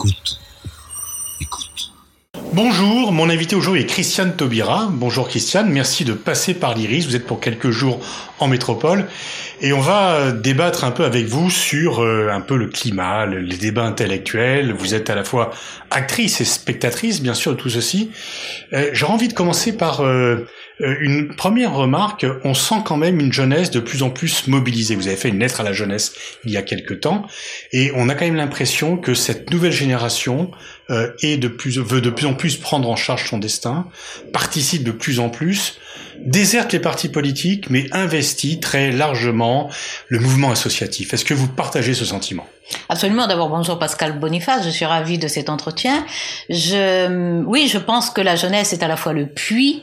Écoute. Écoute. Bonjour, mon invité aujourd'hui est Christiane Taubira. Bonjour Christiane, merci de passer par l'Iris. Vous êtes pour quelques jours en métropole et on va débattre un peu avec vous sur euh, un peu le climat, les débats intellectuels. Vous êtes à la fois actrice et spectatrice, bien sûr, de tout ceci. Euh, J'aurais envie de commencer par euh, euh, une première remarque, on sent quand même une jeunesse de plus en plus mobilisée. Vous avez fait une lettre à la jeunesse il y a quelque temps, et on a quand même l'impression que cette nouvelle génération euh, est de plus, veut de plus en plus prendre en charge son destin, participe de plus en plus, déserte les partis politiques, mais investit très largement le mouvement associatif. Est-ce que vous partagez ce sentiment? Absolument. D'abord, bonjour Pascal Boniface. Je suis ravie de cet entretien. Je, oui, je pense que la jeunesse est à la fois le puits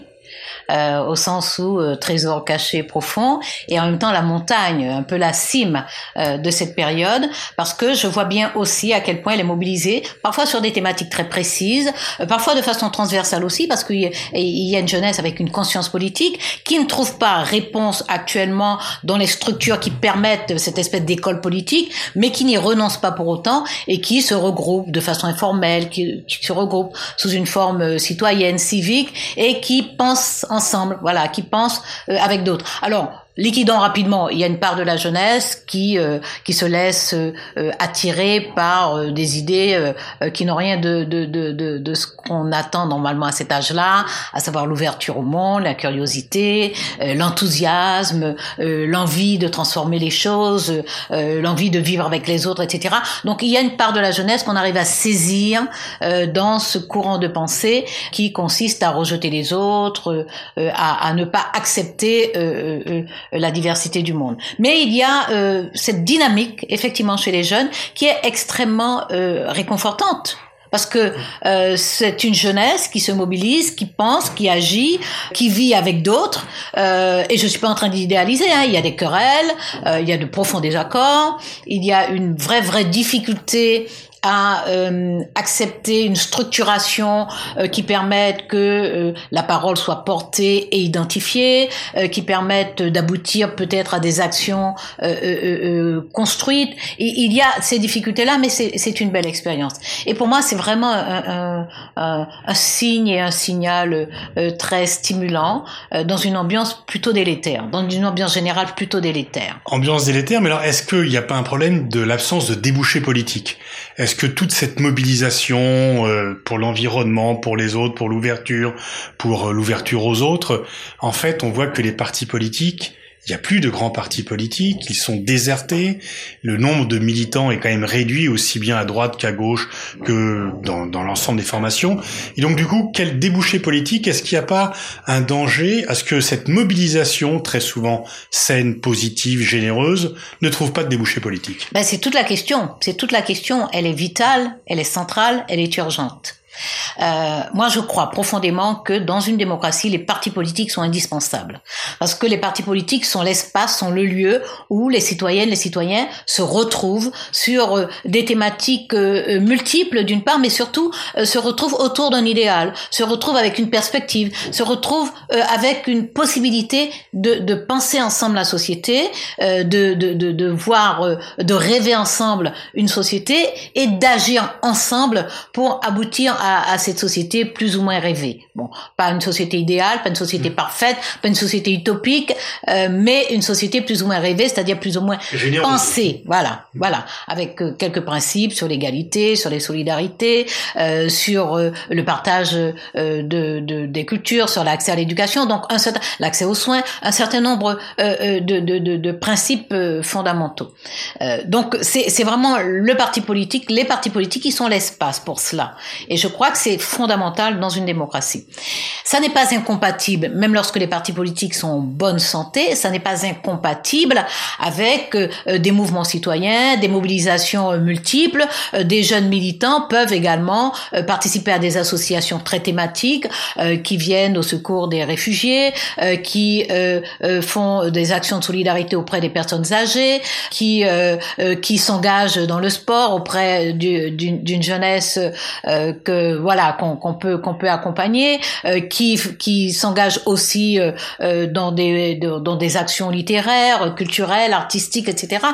euh, au sens où euh, trésor caché profond, et en même temps la montagne, un peu la cime euh, de cette période, parce que je vois bien aussi à quel point elle est mobilisée, parfois sur des thématiques très précises, euh, parfois de façon transversale aussi, parce qu'il y a une jeunesse avec une conscience politique qui ne trouve pas réponse actuellement dans les structures qui permettent cette espèce d'école politique, mais qui n'y renonce pas pour autant et qui se regroupe de façon informelle, qui, qui se regroupe sous une forme citoyenne, civique, et qui pense ensemble, voilà, qui pensent euh, avec d'autres. Alors, liquidant rapidement. Il y a une part de la jeunesse qui euh, qui se laisse euh, attirer par euh, des idées qui n'ont rien de de de de, de ce qu'on attend normalement à cet âge-là, à savoir l'ouverture au monde, la curiosité, l'enthousiasme, l'envie de transformer les choses, l'envie de vivre avec les autres, etc. Donc il y a une part de la jeunesse qu'on arrive à saisir dans ce courant de pensée qui consiste à rejeter les autres, à, à ne pas accepter euh, la diversité du monde. Mais il y a euh, cette dynamique, effectivement, chez les jeunes, qui est extrêmement euh, réconfortante. Parce que euh, c'est une jeunesse qui se mobilise, qui pense, qui agit, qui vit avec d'autres. Euh, et je suis pas en train d'idéaliser. Hein. Il y a des querelles, euh, il y a de profonds désaccords, il y a une vraie vraie difficulté à euh, accepter une structuration euh, qui permette que euh, la parole soit portée et identifiée, qui permette d'aboutir peut-être à des actions construites. Et, il y a ces difficultés-là, mais c'est une belle expérience. Et pour moi, c'est vraiment un, un, un, signe et un signal très stimulant dans une ambiance plutôt délétère, dans une ambiance générale plutôt délétère. Ambiance délétère, mais alors est-ce qu'il n'y a pas un problème de l'absence de débouchés politiques? Est-ce que toute cette mobilisation euh, pour l'environnement, pour les autres, pour l'ouverture, pour euh, l'ouverture aux autres, en fait, on voit que les partis politiques il n'y a plus de grands partis politiques, ils sont désertés, le nombre de militants est quand même réduit aussi bien à droite qu'à gauche que dans, dans l'ensemble des formations. Et donc du coup, quel débouché politique? Est-ce qu'il n'y a pas un danger à ce que cette mobilisation, très souvent saine, positive, généreuse, ne trouve pas de débouché politique? Ben, C'est toute la question, c'est toute la question, elle est vitale, elle est centrale, elle est urgente. Euh, moi, je crois profondément que dans une démocratie, les partis politiques sont indispensables. Parce que les partis politiques sont l'espace, sont le lieu où les citoyennes, les citoyens se retrouvent sur euh, des thématiques euh, multiples d'une part, mais surtout se retrouvent autour d'un idéal, se retrouvent avec une perspective, se retrouvent avec une possibilité de, de, penser ensemble la société, de, de, de, de voir, de rêver ensemble une société et d'agir ensemble pour aboutir à à, cette société plus ou moins rêvée. Bon, pas une société idéale, pas une société mm. parfaite, pas une société utopique, euh, mais une société plus ou moins rêvée, c'est-à-dire plus ou moins pensée. Voilà, mm. voilà, avec euh, quelques principes sur l'égalité, sur les solidarités, euh, sur le partage de, de, des cultures, sur l'accès à l'éducation, donc un certain l'accès aux soins, un certain nombre de, de, principes fondamentaux. donc c'est vraiment le parti politique, les partis politiques qui sont l'espace pour cela. Et je crois que c'est fondamental dans une démocratie. Ça n'est pas incompatible, même lorsque les partis politiques sont en bonne santé, ça n'est pas incompatible avec euh, des mouvements citoyens, des mobilisations euh, multiples. Euh, des jeunes militants peuvent également participer à des associations très thématiques qui viennent au secours des réfugiés, qui font des actions de solidarité auprès des personnes âgées, qui s'engagent dans le sport auprès d'une jeunesse que euh, voilà qu'on peut qu'on peut accompagner, euh, qui qui s'engagent aussi euh, dans des dans des actions littéraires, culturelles, artistiques, etc.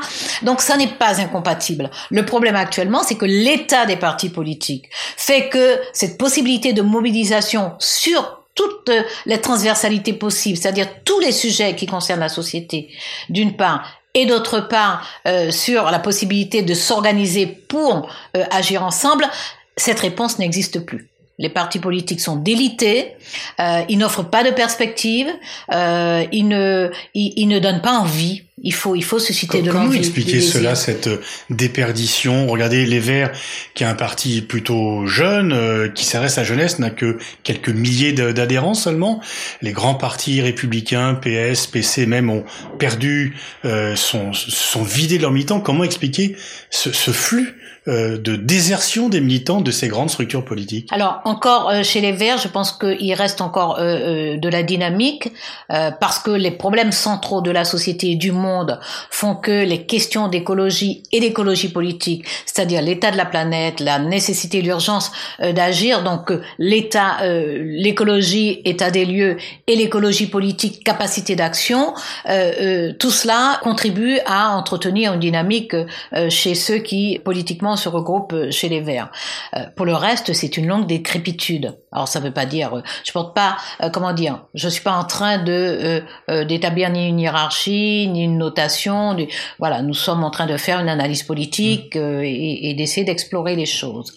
Donc ça n'est pas incompatible. Le problème actuellement, c'est que l'état des partis politiques fait que cette possibilité de mobilisation sur toutes les transversalités possibles, c'est-à-dire tous les sujets qui concernent la société, d'une part, et d'autre part euh, sur la possibilité de s'organiser pour euh, agir ensemble, cette réponse n'existe plus. Les partis politiques sont délités, euh, ils n'offrent pas de perspective, euh, ils, ne, ils, ne donnent pas envie. Il faut, il faut susciter de l'envie. Comment expliquer cela, cette euh, déperdition? Regardez, Les Verts, qui est un parti plutôt jeune, euh, qui s'adresse à la jeunesse, n'a que quelques milliers d'adhérents seulement. Les grands partis républicains, PS, PC même, ont perdu, euh, sont, sont vidés de leur militants. Comment expliquer ce, ce flux euh, de désertion des militants de ces grandes structures politiques? Alors encore euh, chez les Verts, je pense qu'il reste encore euh, de la dynamique parce que les problèmes centraux de la société et du monde font que les questions d'écologie et d'écologie politique, c'est-à-dire l'état de la planète, la nécessité, l'urgence d'agir, donc l'état, l'écologie, état des lieux et l'écologie politique, capacité d'action, tout cela contribue à entretenir une dynamique chez ceux qui politiquement se regroupe euh, chez les Verts. Euh, pour le reste, c'est une longue décrépitude. Alors ça ne veut pas dire, euh, je porte pas, comment dire, je suis pas en train de d'établir ni une hiérarchie, ni une notation. voilà, nous sommes en train de faire une analyse politique mmh. et, d'essayer d'explorer les choses.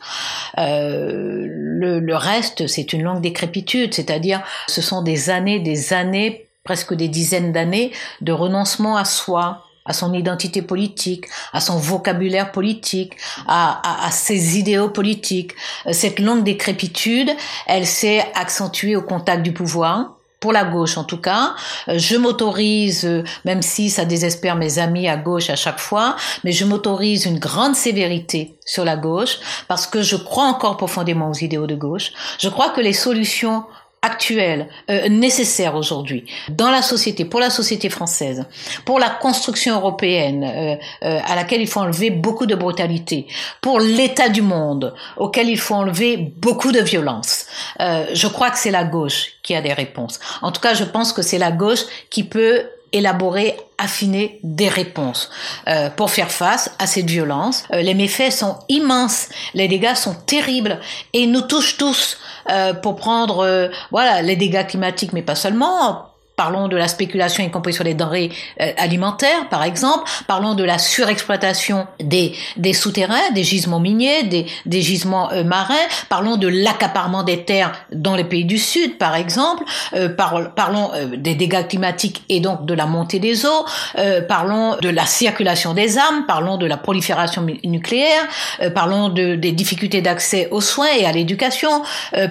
Le, le reste, c'est une longue décrépitude, c'est-à-dire, ce sont des années, des années presque des dizaines d'années de renoncement à soi, à son identité politique, à son vocabulaire politique, à, à, à, ses idéaux politiques. Euh, cette longue décrépitude, elle s'est accentuée au contact du pouvoir. Pour la gauche en tout cas, euh, je m'autorise, euh, même si ça désespère mes amis à gauche à chaque fois, mais je m'autorise une grande sévérité sur la gauche parce que je crois encore profondément aux idéaux de gauche. Je crois que les solutions actuelle, euh, nécessaire aujourd'hui dans la société, pour la société française, pour la construction européenne, euh, euh, à laquelle il faut enlever beaucoup de brutalité, pour l'état du monde, auquel il faut enlever beaucoup de violence. je crois que c'est la gauche qui a des réponses. En tout cas, je pense que c'est la gauche qui peut élaborer, affiner des réponses euh, pour faire face à cette violence. Euh, les méfaits sont immenses, les dégâts sont terribles et nous touchent tous. Euh, pour prendre voilà les dégâts climatiques, mais pas seulement Parlons de la spéculation, y compris sur les denrées euh, alimentaires, par exemple. Parlons de la surexploitation des, des souterrains, des gisements miniers, des, des gisements euh, marins. Parlons de l'accaparement des terres dans les pays du Sud, par exemple. Euh, parlons des dégâts climatiques et donc de la montée des eaux. parlons de la circulation des armes. Parlons de la prolifération nucléaire. parlons de, des difficultés d'accès aux soins et à l'éducation.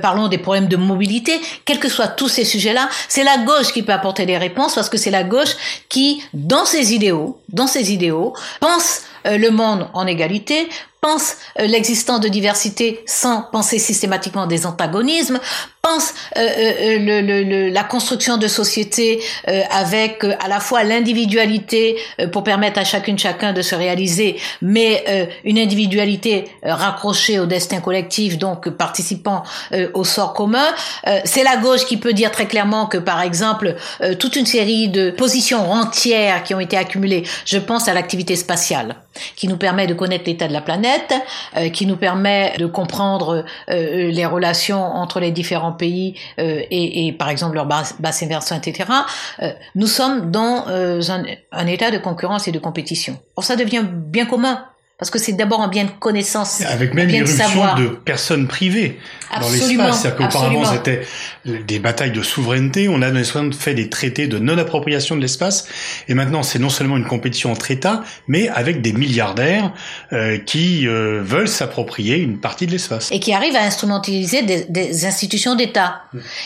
parlons des problèmes de mobilité. Quels que soient tous ces sujets-là, c'est la gauche qui peut apporter des réponses parce que c'est la gauche qui, dans ses idéaux, dans ses idéaux, pense euh, le monde en égalité, pense euh, l'existence de diversité sans penser systématiquement des antagonismes, pense euh, euh, le, le, la construction de sociétés avec à la fois l'individualité pour permettre à chacune chacun de se réaliser, mais une individualité raccrochée au destin collectif, donc participant au sort commun. C'est la gauche qui peut dire très clairement que, par exemple, toute une série de positions entières qui ont été accumulées, je pense à l'activité spatiale, qui nous permet de connaître l'état de la planète, euh, qui nous permet de comprendre euh, les relations entre les différents pays euh, et, et, par exemple leur bassin versant, etc. nous sommes dans un, un état de concurrence et de compétition. Or, ça devient bien commun parce que c'est d'abord un bien de connaissance. Avec même l'irruption de, personnes privées dans l'espace. C'est-à-dire qu'auparavant, c'était des batailles de souveraineté. On a dans les fait des traités de non-appropriation de l'espace. Et maintenant, c'est non seulement une compétition entre États, mais avec des milliardaires euh, qui euh, veulent s'approprier une partie de l'espace. Et qui arrivent à instrumentaliser des, des institutions d'État.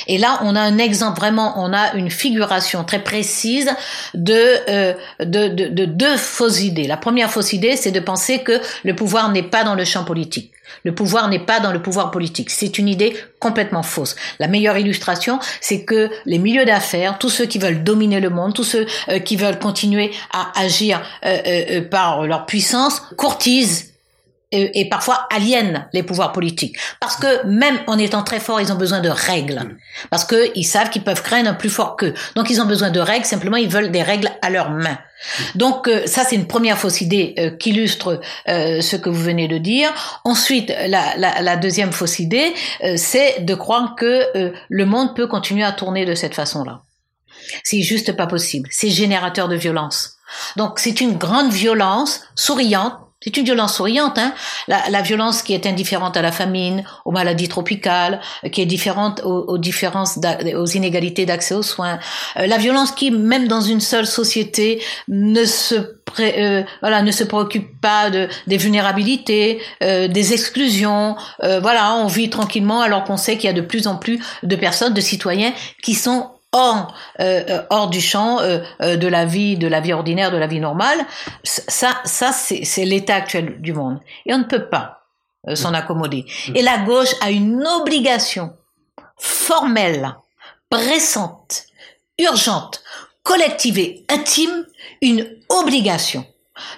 Et là, on a un exemple vraiment, on a une figuration très précise de, euh, de, de, de deux fausses idées. La première fausse idée, c'est de penser que le pouvoir n'est pas dans le champ politique. Le pouvoir n'est pas dans le pouvoir politique. C'est une idée complètement fausse. La meilleure illustration, c'est que les milieux d'affaires, tous ceux qui veulent dominer le monde, tous ceux euh, qui veulent continuer à agir euh, euh, par leur puissance, courtisent et, et, parfois aliènent les pouvoirs politiques. Parce que même en étant très forts, ils ont besoin de règles. Parce que ils savent qu'ils peuvent craindre un plus fort qu'eux. Donc ils ont besoin de règles, simplement ils veulent des règles à leurs mains. Donc euh, ça c'est une première fausse idée euh, qui illustre euh, ce que vous venez de dire. Ensuite, la, la, la deuxième fausse idée, c'est de croire que le monde peut continuer à tourner de cette façon-là. C'est juste pas possible. C'est générateur de violence. Donc c'est une grande violence souriante c'est une violence souriante, hein la, la, violence qui est indifférente à la famine, aux maladies tropicales, qui est différente aux, aux différences, aux inégalités d'accès aux soins. Euh, la violence qui, même dans une seule société, ne se euh, voilà, ne se préoccupe pas de, des vulnérabilités, euh, des exclusions. voilà, on vit tranquillement alors qu'on sait qu'il y a de plus en plus de personnes, de citoyens qui sont hors, euh, euh, hors du champ euh, de la vie, de la vie ordinaire, de la vie normale. Ça, ça c'est l'état actuel du monde. Et on ne peut pas s'en accommoder. Et la gauche a une obligation formelle, pressante, urgente, collective et intime, une obligation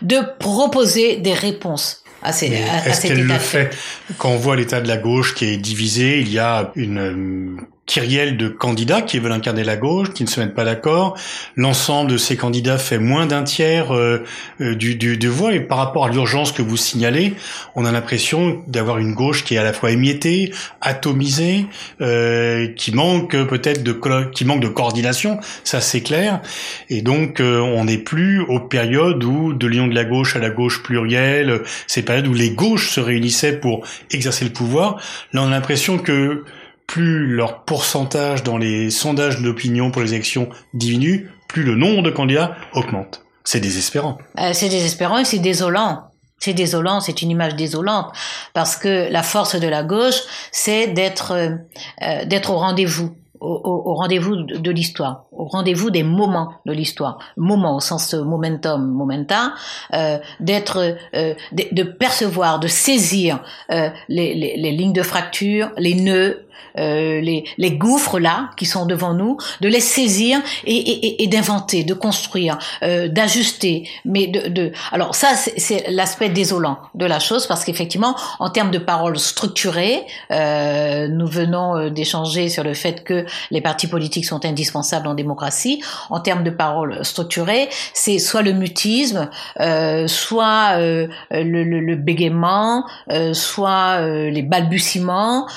de proposer des réponses à ces, Est-ce qu'elle le fait quand on voit l'état de la gauche qui est divisé Il y a une kyrielle de candidats qui veulent incarner la gauche, qui ne se mettent pas d'accord. L'ensemble de ces candidats fait moins d'un tiers euh, euh, du, du, de voix. Et par rapport à l'urgence que vous signalez, on a l'impression d'avoir une gauche qui est à la fois émiettée, atomisée, euh, qui manque peut-être de qui manque de coordination. Ça c'est clair. Et donc euh, on n'est plus aux périodes où de l'union de la gauche à la gauche plurielle, ces périodes où les gauches se réunissaient pour exercer le pouvoir. Là on a l'impression que plus leur pourcentage dans les sondages d'opinion pour les élections diminue, plus le nombre de candidats augmente. C'est désespérant. Euh, c'est désespérant et c'est désolant. C'est désolant, c'est une image désolante parce que la force de la gauche, c'est d'être euh, euh, au rendez-vous, au, rendez-vous de, l'histoire, au rendez-vous des moments de l'histoire, moment au sens momentum, momenta, d'être, de, percevoir, de saisir les, les lignes de fracture, les nœuds, euh, les, les, gouffres là qui sont devant nous, de les saisir et, et, et d'inventer, de construire, euh, d'ajuster. Mais de, de, alors ça c'est l'aspect désolant de la chose parce qu'effectivement en termes de paroles structurées, euh, nous venons euh, d'échanger sur le fait que les partis politiques sont indispensables en démocratie. En termes de paroles structurées, c'est soit le mutisme, euh, soit le, le, le, bégaiement, soit les balbutiements,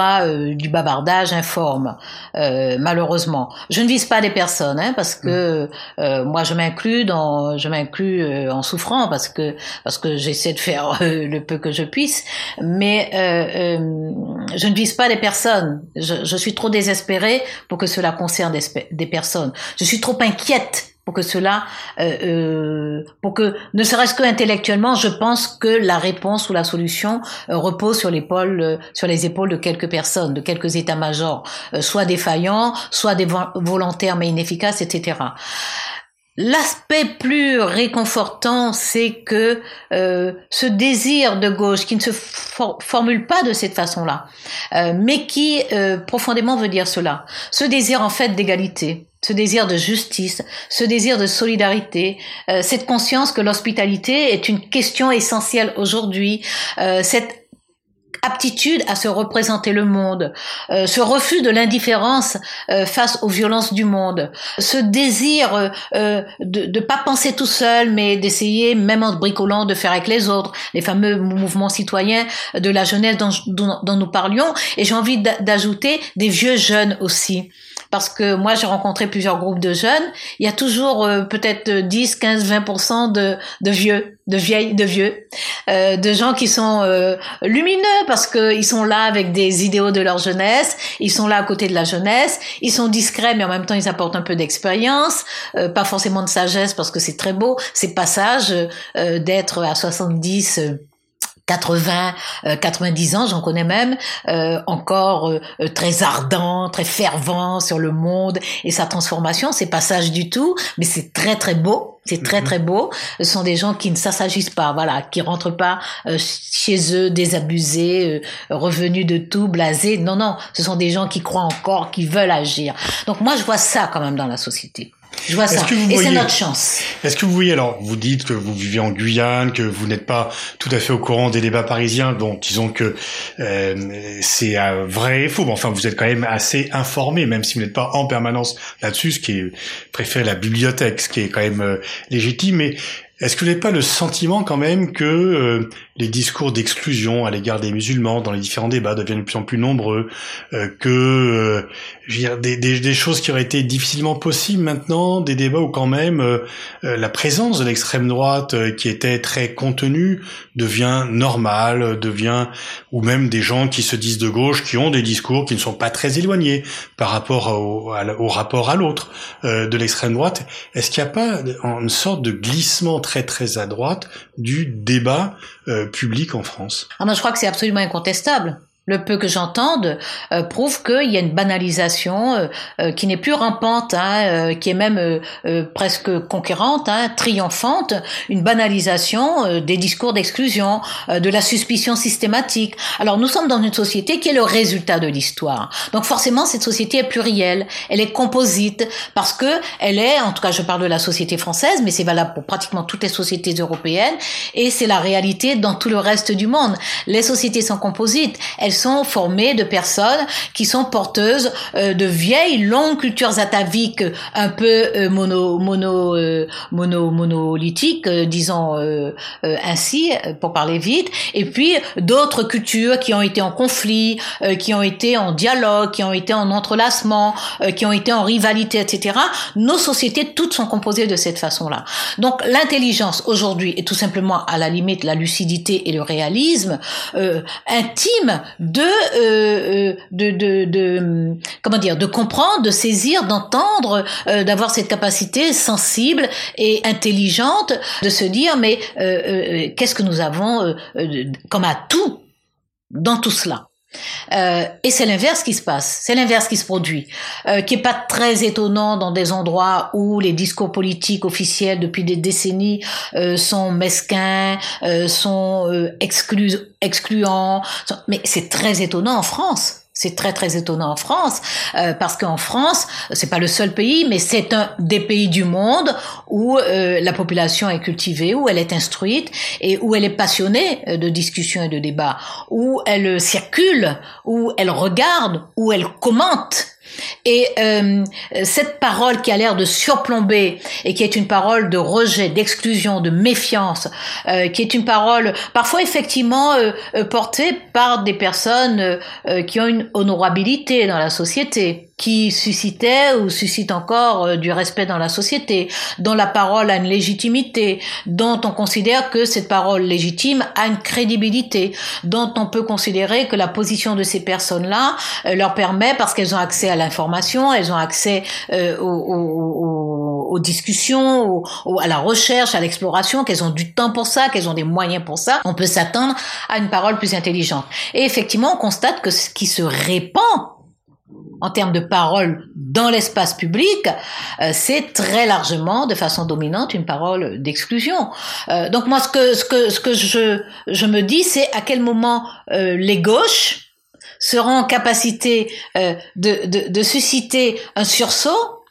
euh, du bavardage informe, euh, malheureusement. Je ne vise pas des personnes, hein, parce que euh, moi je m'inclus dans, je m'inclus en souffrant parce que parce que j'essaie de faire le peu que je puisse, mais je ne vise pas des personnes. Je, je, suis trop désespérée pour que cela concerne des, des personnes. Je suis trop inquiète pour que cela, euh, euh, pour que, ne serait-ce que intellectuellement, je pense que la réponse ou la solution euh, repose sur l'épaule, euh, sur les épaules de quelques personnes, de quelques états-majors, euh, soit défaillants, soit des volontaires mais inefficaces, etc. L'aspect plus réconfortant, c'est que ce désir de gauche qui ne se formule pas de cette façon-là, mais qui profondément veut dire cela, ce désir en fait d'égalité, ce désir de justice, ce désir de solidarité, euh, cette conscience que l'hospitalité est une question essentielle aujourd'hui, euh, cette aptitude à se représenter le monde, euh, ce refus de l'indifférence face aux violences du monde, ce désir de ne pas penser tout seul, mais d'essayer, même en bricolant, de faire avec les autres, les fameux mouvements citoyens de la jeunesse dont, dont nous parlions, et j'ai envie d'ajouter des vieux jeunes aussi parce que moi j'ai rencontré plusieurs groupes de jeunes, il y a toujours euh, peut-être 10, 15, 20% de, de vieux, de vieilles, de vieux, euh, de gens qui sont euh, lumineux parce qu'ils sont là avec des idéaux de leur jeunesse, ils sont là à côté de la jeunesse, ils sont discrets mais en même temps ils apportent un peu d'expérience, euh, pas forcément de sagesse parce que c'est très beau, ces passages d'être à 70 80, 90 euh, ans, j'en connais même, euh, encore euh, très ardent, très fervent sur le monde et sa transformation. C'est pas sage du tout, mais c'est très très beau. C'est très mhm. très beau. Ce sont des gens qui ne s'assagissent pas, voilà, qui rentrent pas chez eux désabusés, revenus de tout, blasés. Non, non, ce sont des gens qui croient encore, qui veulent agir. Donc moi, je vois ça quand même dans la société. Je vois ça. Et c'est notre chance. Est-ce que vous voyez, alors, vous dites que vous vivez en Guyane, que vous n'êtes pas tout à fait au courant des débats parisiens, donc disons que euh, c'est vrai et faux, mais enfin, vous êtes quand même assez informé, même si vous n'êtes pas en permanence là-dessus, ce qui est préféré la bibliothèque, ce qui est quand même euh, légitime. Mais est-ce que vous n'avez pas le sentiment quand même que euh, les discours d'exclusion à l'égard des musulmans dans les différents débats deviennent de plus en plus nombreux, euh, que euh, je veux dire, des, des, choses qui auraient été difficilement possibles maintenant, des débats où quand même la présence de l'extrême droite qui était très contenue devient normale, devient ou même des gens qui se disent de gauche, qui ont des discours qui ne sont pas très éloignés par rapport au, au rapport à l'autre de l'extrême droite. Est-ce qu'il n'y a pas une sorte de glissement très très à droite du débat euh, public en France. Ah je crois que c'est absolument incontestable le peu que j'entende euh, prouve qu'il y a une banalisation euh, euh, qui n'est plus rampante, hein, qui est même presque conquérante, hein, triomphante, une banalisation des discours d'exclusion, de la suspicion systématique. Alors nous sommes dans une société qui est le résultat de l'histoire. Donc forcément cette société est plurielle, elle est composite parce que elle est, en tout cas je parle de la société française, mais c'est valable pour pratiquement toutes les sociétés européennes et c'est la réalité dans tout le reste du monde. Les sociétés sont composites, elles formées de personnes qui sont porteuses euh, de vieilles longues cultures ataviques un peu euh, mono mono euh, mono monolithiques disons ainsi pour parler vite. Et puis d'autres cultures qui ont été en conflit qui ont été en dialogue qui ont été en entrelacement qui ont été en rivalité etc nos sociétés toutes sont composées de cette façon là donc l'intelligence aujourd'hui est tout simplement à la limite la lucidité et le réalisme intime de, euh, euh, de, de, de, comment dire, de comprendre, de saisir, d'entendre, euh, d'avoir cette capacité sensible et intelligente de se dire mais qu'est-ce que nous avons comme atout dans tout cela? Euh, et c'est l'inverse qui se passe, c'est l'inverse qui se produit, euh, qui est pas très étonnant dans des endroits où les discours politiques officiels depuis des décennies euh, sont mesquins, euh, sont euh, exclu excluants, mais c'est très étonnant en France. C'est très très étonnant en France euh, parce qu'en France, c'est pas le seul pays, mais c'est un des pays du monde où euh, la population est cultivée, où elle est instruite et où elle est passionnée euh, de discussion et de débat, où elle circule, où elle regarde, où elle commente et euh, cette parole qui a l'air de surplomber et qui est une parole de rejet, d'exclusion, de méfiance, euh, qui est une parole parfois effectivement euh, portée par des personnes qui ont une honorabilité dans la société qui suscitait ou suscite encore euh, du respect dans la société, dont la parole a une légitimité, dont on considère que cette parole légitime a une crédibilité, dont on peut considérer que la position de ces personnes-là euh, leur permet, parce qu'elles ont accès à l'information, elles ont accès euh, aux, aux, discussions, à la recherche, à l'exploration, qu'elles ont du temps pour ça, qu'elles ont des moyens pour ça, on peut s'attendre à une parole plus intelligente. Et effectivement, on constate que ce qui se répand en termes de parole dans l'espace public, euh, c'est très largement, de façon dominante, une parole d'exclusion. Euh, donc moi, ce que ce que je me dis, c'est à quel moment euh, les gauches seront en capacité de, de susciter un sursaut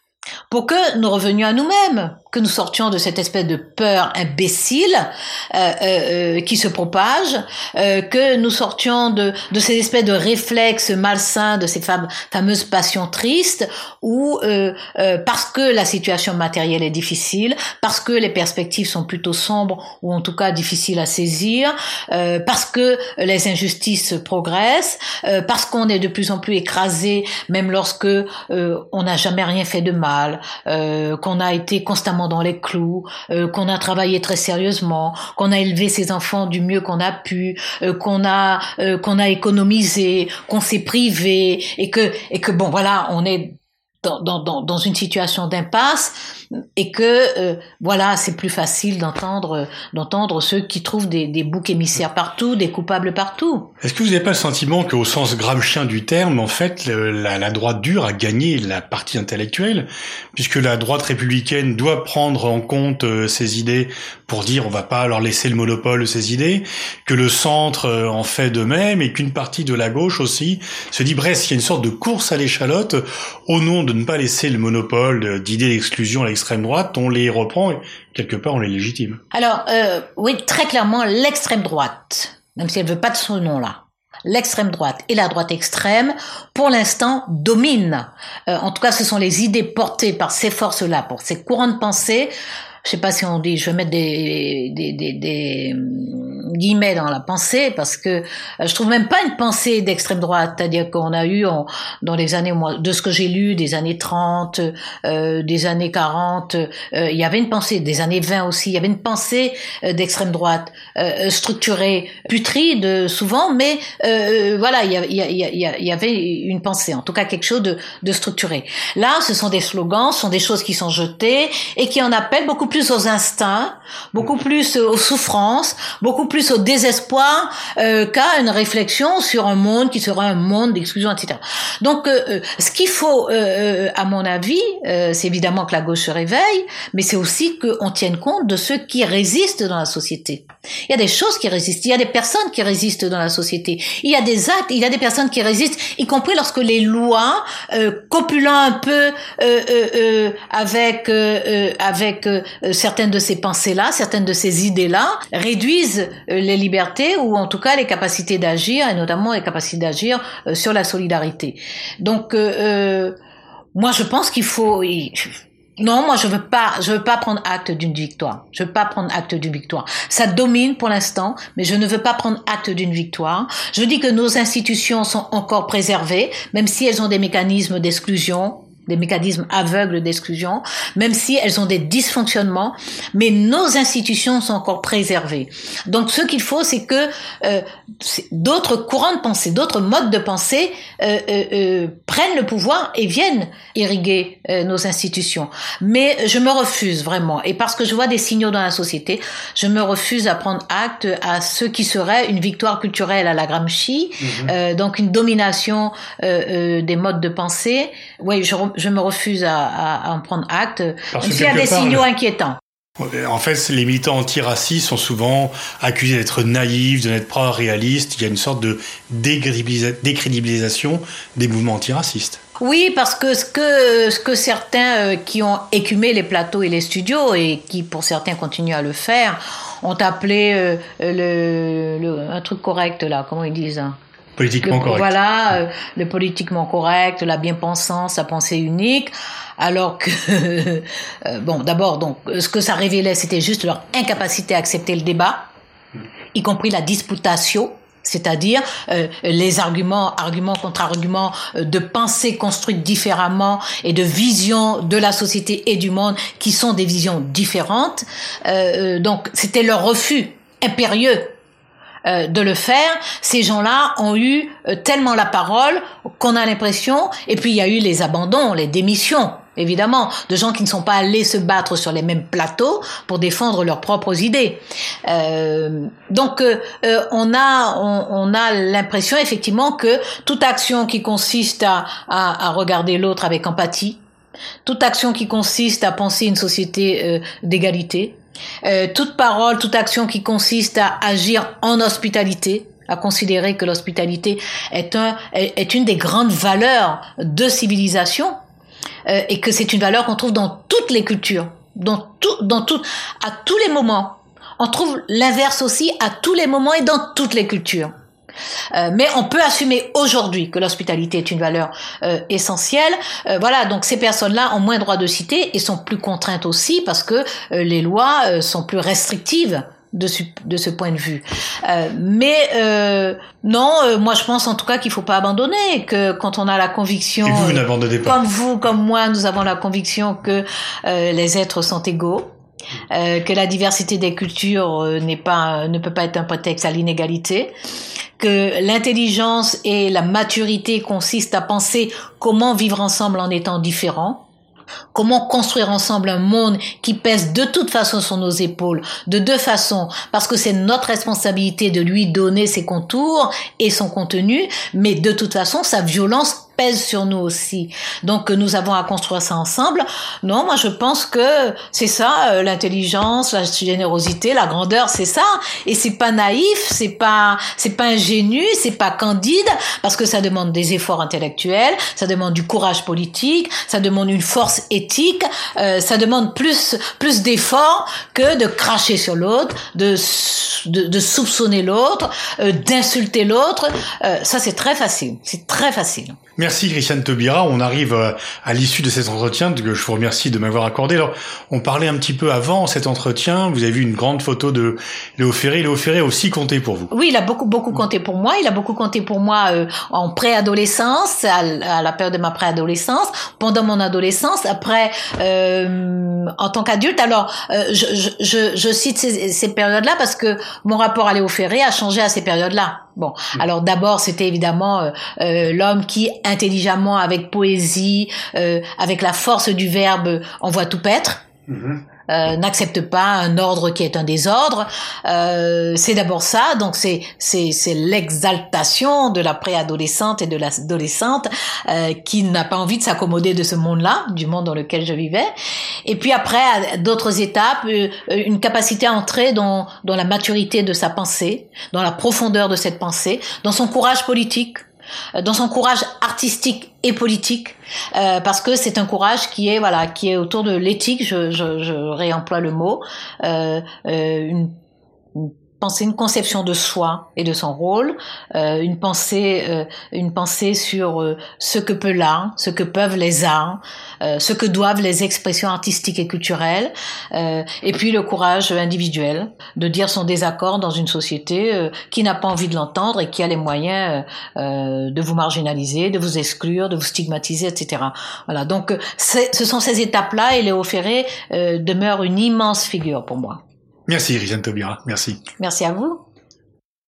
pour que nous revenions à nous-mêmes, que nous sortions de cette espèce de peur imbécile euh, euh, euh, qui se propage, euh, que nous sortions de, de ces espèces de réflexes malsains, de ces fameuses passions tristes, où euh, euh, parce que la situation matérielle est difficile, parce que les perspectives sont plutôt sombres ou en tout cas difficiles à saisir, parce que les injustices progressent, parce qu'on est de plus en plus écrasé, même lorsque on n'a jamais rien fait de mal, qu'on a été constamment dans les clous, euh, qu'on a travaillé très sérieusement, qu'on a élevé ses enfants du mieux qu'on a pu, euh, qu'on a euh, qu'on a économisé, qu'on s'est privé et que et que bon voilà, on est dans, dans, dans une situation d'impasse et que euh, voilà c'est plus facile d'entendre d'entendre ceux qui trouvent des, des boucs émissaires partout des coupables partout. Est-ce que vous n'avez pas le sentiment qu'au sens gramscien du terme en fait la, la, droite dure a gagné la partie intellectuelle puisque la droite républicaine doit prendre en compte euh, ses idées pour dire on va pas leur laisser le monopole de ses idées que le centre euh, en fait de même et qu'une partie de la gauche aussi se dit bref il y a une sorte de course à l'échalote au nom de de ne pas laisser le monopole d'idées d'exclusion à l'extrême droite, on les reprend et quelque part on les légitime. Alors euh, oui, très clairement, l'extrême droite, même si elle veut pas de ce nom-là, l'extrême droite et la droite extrême, pour l'instant, dominent. Euh, en tout cas, ce sont les idées portées par ces forces-là, pour ces courants de pensée. Je sais pas si on dit, je vais mettre des, des, des guillemets dans la pensée parce que euh, je trouve même pas une pensée d'extrême droite, c'est-à-dire qu'on a eu dans les années de ce que j'ai lu des années 30, euh, des années 40, euh, il y avait une pensée des années 20 aussi, il y avait une pensée euh, d'extrême droite euh, structurée, putride souvent, mais voilà, il y, avait une pensée, en tout cas quelque chose de, de structuré. Là, ce sont des slogans, ce sont des choses qui sont jetées et qui en appellent beaucoup plus aux instincts, beaucoup plus aux souffrances, beaucoup plus au désespoir euh, qu'à une réflexion sur un monde qui sera un monde d'exclusion, etc. Donc, euh, euh, ce qu'il faut, euh, à mon avis, c'est évidemment que la gauche se réveille, mais c'est aussi qu'on tienne compte de ceux qui résistent dans la société. Il y a des choses qui résistent, il y a des personnes qui résistent dans la société, il y a des actes, il y a des personnes qui résistent, y compris lorsque les lois, copulant un peu avec avec certaines de ces pensées-là, certaines de ces idées-là, réduisent euh, les libertés ou en tout cas les capacités d'agir et notamment les capacités d'agir euh, sur la solidarité. Donc euh, moi je pense qu'il faut non, moi je veux pas, je veux pas prendre acte d'une victoire. Je veux pas prendre acte d'une victoire. Ça domine pour l'instant, mais je ne veux pas prendre acte d'une victoire. Je dis que nos institutions sont encore préservées, même si elles ont des mécanismes d'exclusion, des mécanismes aveugles d'exclusion, même si elles ont des dysfonctionnements, mais nos institutions sont encore préservées. Donc ce qu'il faut, c'est que euh, d'autres courants de pensée, d'autres modes de pensée euh, euh, prennent le pouvoir et viennent irriguer nos institutions. Mais je me refuse vraiment, et parce que je vois des signaux dans la société, je me refuse à prendre acte à ce qui serait une victoire culturelle à la Gramsci, mhm. donc une domination des modes de pensée. Oui, je je me refuse à, en prendre acte, Parce même s'il y a des signaux inquiétants. En fait, les militants antiracistes sont souvent accusés d'être naïfs, de n'être pas réalistes. Il y a une sorte de décrédibilisation des mouvements antiracistes. Oui, parce que ce que, ce que certains euh, qui ont écumé les plateaux et les studios, et qui pour certains continuent à le faire, ont appelé euh, le, un truc correct là, comment ils disent Politiquement correct. Voilà, euh, le politiquement correct, la bien-pensance, la pensée unique. Alors que, euh, bon, d'abord, donc, ce que ça révélait, c'était juste leur incapacité à accepter le débat, y compris la disputatio, c'est-à-dire euh, les arguments, arguments contre arguments, de pensée construite différemment et de vision de la société et du monde qui sont des visions différentes. donc, c'était leur refus impérieux euh, de le faire, ces gens-là ont eu euh, tellement la parole qu'on a l'impression, et puis il y a eu les abandons, les démissions, évidemment, de gens qui ne sont pas allés se battre sur les mêmes plateaux pour défendre leurs propres idées. Euh, donc on a on, a l'impression effectivement que toute action qui consiste à, à, regarder l'autre avec empathie, toute action qui consiste à penser une société d'égalité, euh, toute parole, toute action qui consiste à agir en hospitalité, à considérer que l'hospitalité est, un, est une des grandes valeurs de civilisation euh, et que c'est une valeur qu'on trouve dans toutes les cultures, dans tout, dans tout, à tous les moments. On trouve l'inverse aussi à tous les moments et dans toutes les cultures. Euh, mais on peut assumer aujourd'hui que l'hospitalité est une valeur euh, essentielle. Euh, voilà, donc ces personnes-là ont moins droit de citer et sont plus contraintes aussi parce que les lois sont plus restrictives de ce, de ce point de vue. mais non, moi je pense en tout cas qu'il faut pas abandonner, que quand on a la conviction, et vous n'abandonnez pas. comme vous, comme moi, nous avons la conviction que les êtres sont égaux. que la diversité des cultures n'est pas ne peut pas être un prétexte à l'inégalité que l'intelligence et la maturité consistent à penser comment vivre ensemble en étant différents, comment construire ensemble un monde qui pèse de toute façon sur nos épaules, de deux façons, parce que c'est notre responsabilité de lui donner ses contours et son contenu, mais de toute façon, sa violence pèse sur nous aussi. Donc nous avons à construire ça ensemble. Non, moi je pense que c'est ça euh, l'intelligence, la générosité, la grandeur, c'est ça. Et c'est pas naïf, c'est pas c'est pas ingénu, c'est pas candide parce que ça demande des efforts intellectuels, ça demande du courage politique, ça demande une force éthique, euh, ça demande plus plus d'efforts que de cracher sur l'autre, de, de, soupçonner l'autre, euh, d'insulter l'autre. Euh, ça c'est très facile, c'est très facile. Christiane Taubira. On arrive euh, à l'issue de cet entretien que je vous remercie de m'avoir accordé. Alors, on parlait un petit peu avant cet entretien. Vous avez vu une grande photo de Léo Ferré. Léo Ferré a aussi compté pour vous. Oui, il a beaucoup beaucoup compté pour moi. Il a beaucoup compté pour moi euh, en préadolescence, à, à, la période de ma préadolescence, pendant mon adolescence, après euh, en tant qu'adulte. Alors, euh, je, je, je, cite ces, ces périodes-là parce que mon rapport à Léo Ferré a changé à ces périodes-là. Bon, mm. alors d'abord c'était évidemment euh, euh, l'homme qui intelligemment, avec poésie, euh, avec la force du verbe, envoie tout paître. Mm-hmm. Euh, n'accepte pas un ordre qui est un désordre. Euh, c'est d'abord ça, donc c'est c'est c'est l'exaltation de la préadolescente et de l'adolescente euh, qui n'a pas envie de s'accommoder de ce monde-là, du monde dans lequel je vivais. Et puis après, d'autres étapes, euh, une capacité à entrer dans dans la maturité de sa pensée, dans la profondeur de cette pensée, dans son courage politique dans son courage artistique et politique, euh, parce que c'est un courage qui est voilà, qui est autour de l'éthique. Je, je, je, réemploie le mot, euh, euh une, une penser une conception de soi et de son rôle, euh, une pensée, euh, une pensée sur euh, ce que peut l'art, ce que peuvent les arts, euh, ce que doivent les expressions artistiques et culturelles, euh, et puis le courage individuel de dire son désaccord dans une société euh, qui n'a pas envie de l'entendre et qui a les moyens de vous marginaliser, de vous exclure, de vous stigmatiser, etc. Voilà. Donc, ce sont ces étapes-là et Léo Ferré demeure une immense figure pour moi. Merci, Rizan Tobira. Merci. Merci à vous.